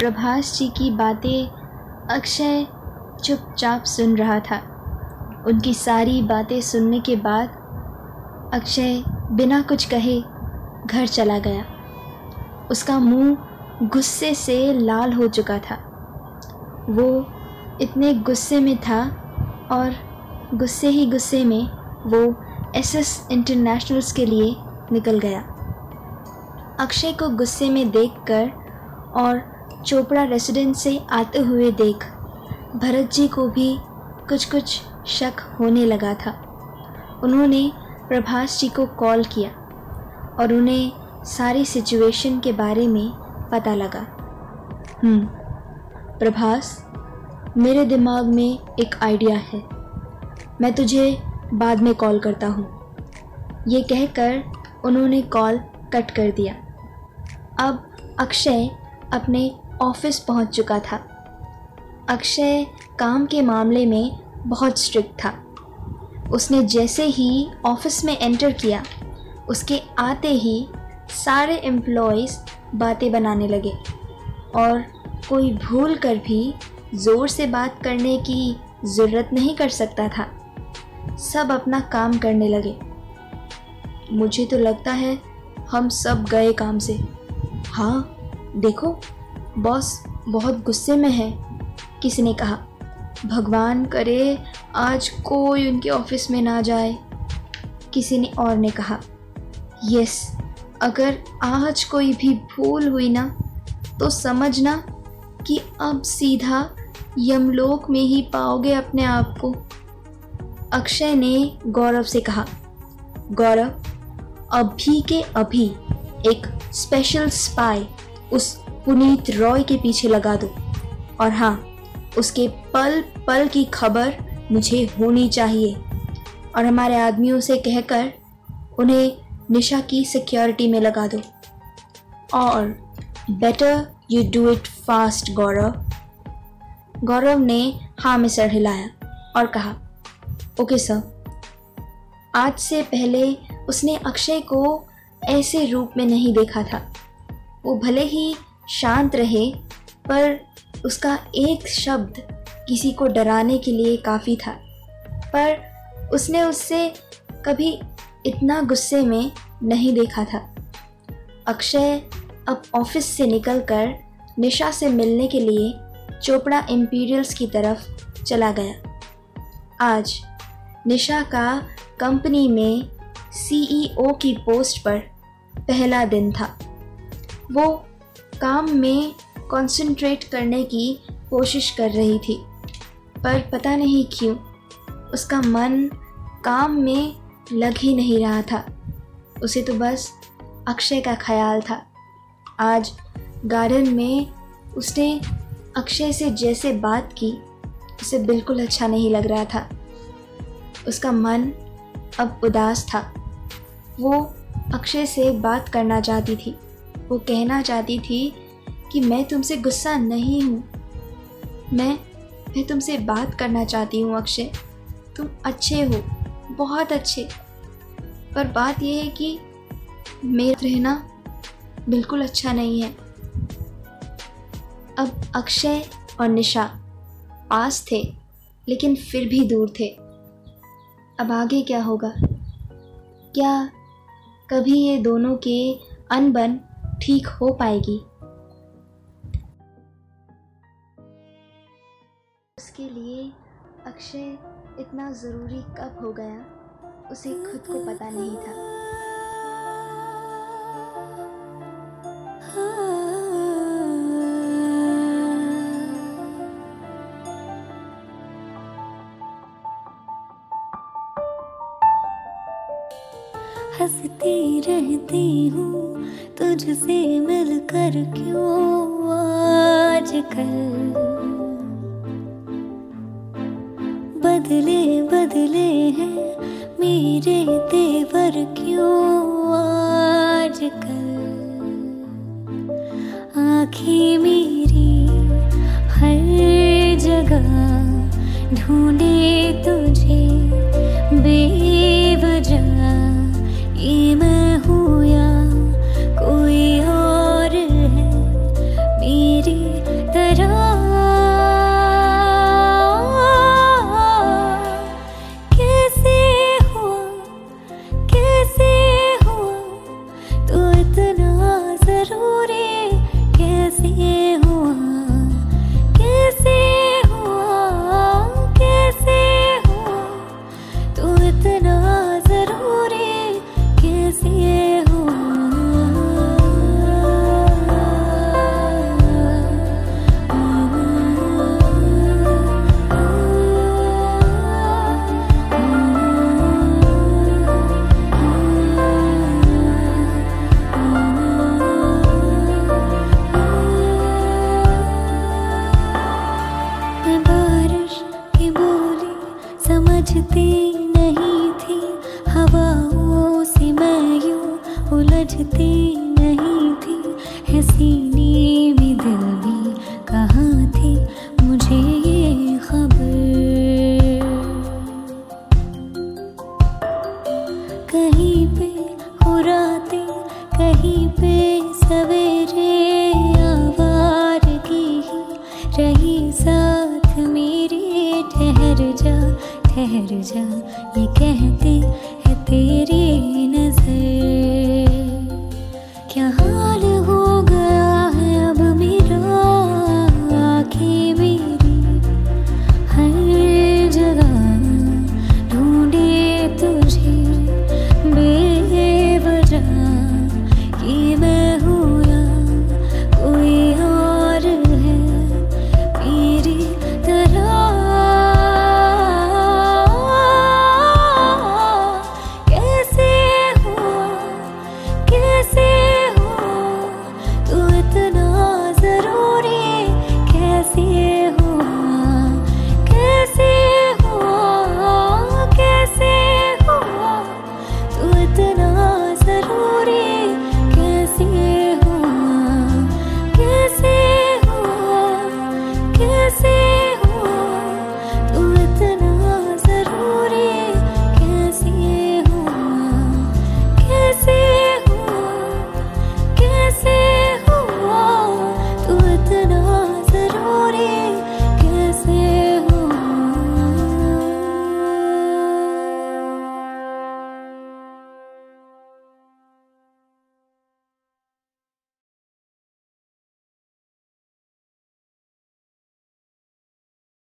प्रभास जी की बातें अक्षय चुपचाप सुन रहा था। उनकी सारी बातें सुनने के बाद अक्षय बिना कुछ कहे घर चला गया। उसका मुँह गुस्से से लाल हो चुका था। वो इतने गुस्से में था और गुस्से ही गुस्से में वो एसएस इंटरनेशनल्स के लिए निकल गया। अक्षय को गुस्से में देखकर और चोपड़ा रेसिडेंस से आते हुए देख भरत जी को भी कुछ कुछ शक होने लगा था। उन्होंने प्रभास जी को कॉल किया और उन्हें सारी सिचुएशन के बारे में पता लगा। हम्म, प्रभास मेरे दिमाग में एक आइडिया है। मैं तुझे बाद में कॉल करता हूँ। ये कहकर उन्होंने कॉल कट कर दिया। अब अक्षय अपने ऑफ़िस पहुँच चुका था। अक्षय काम के मामले में बहुत स्ट्रिक्ट था। उसने जैसे ही ऑफ़िस में एंटर किया, उसके आते ही सारे एम्प्लॉयज़ बातें बनाने लगे और कोई भूल कर भी ज़ोर से बात करने की ज़रूरत नहीं कर सकता था। सब अपना काम करने लगे। मुझे तो लगता है हम सब गए काम से। हाँ देखो बॉस बहुत गुस्से में है किसी ने कहा? भगवान करे, आज कोई उनके ऑफ़िस में ना जाए, किसी ने और ने कहा। यस, अगर आज कोई भी भूल हुई ना तो समझना कि अब सीधा यमलोक में ही पाओगे अपने आप को। अक्षय ने गौरव से कहा, गौरव, अभी के अभी एक स्पेशल स्पाई उस पुनीत रॉय के पीछे लगा दो। और हाँ उसके पल पल की खबर मुझे होनी चाहिए। और हमारे आदमियों से कहकर उन्हें निशा की सिक्योरिटी में लगा दो। और better you do it fast Gaurav. Gaurav ने हाँ में सर हिलाया और कहा, ओके सर। आज से पहले उसने अक्षय को ऐसे रूप में नहीं देखा था। वो भले ही शांत रहे, पर उसका एक शब्द किसी को डराने के लिए काफ़ी था। पर उसने उससे कभी इतना गुस्से में नहीं देखा था। अक्षय अब ऑफ़िस से निकलकर निशा से मिलने के लिए चोपड़ा इम्पीरियल्स की तरफ़ चला गया। आज निशा का कंपनी में सीईओ की पोस्ट पर पहला दिन था। वो काम में कंसंट्रेट करने की कोशिश कर रही थी, पर पता नहीं क्यों, उसका मन काम में लग ही नहीं रहा था। उसे तो बस अक्षय का ख्याल था। आज गार्डन में उसने अक्षय से जैसे बात की, उसे बिल्कुल अच्छा नहीं लग रहा था। उसका मन अब उदास था। वो अक्षय से बात करना चाहती थी। वो कहना चाहती थी कि मैं तुमसे गुस्सा नहीं हूँ। मैं मैं तुमसे बात करना चाहती हूँ, अक्षय। तुम अच्छे हो, बहुत अच्छे। पर बात यह है कि मेरा रहना बिल्कुल अच्छा नहीं है। अब अक्षय और निशा पास थे, लेकिन फिर भी दूर थे। अब आगे क्या होगा? क्या कभी ये दोनों के अनबन ठीक हो पाएगी। उसके लिए अक्षय इतना ज़रूरी कब हो गया, उसे खुद को पता नहीं था। हंसती रहती हूँ, तुझसे मिलकर क्यों आजकल? बदले बदले हैं, मेरे तेवर क्यों आजकल? आँखें मेरी हर जगह ढूंढे तुझे listener हवाओं से मैं यूँ उलझती नहीं थी। है सीने में दिल भी कहाँ थी? मुझे ये खबर। कहीं पे हो रातें, कहीं पे ठहर जा ये कहती है तेरी नज़र। क्या हाल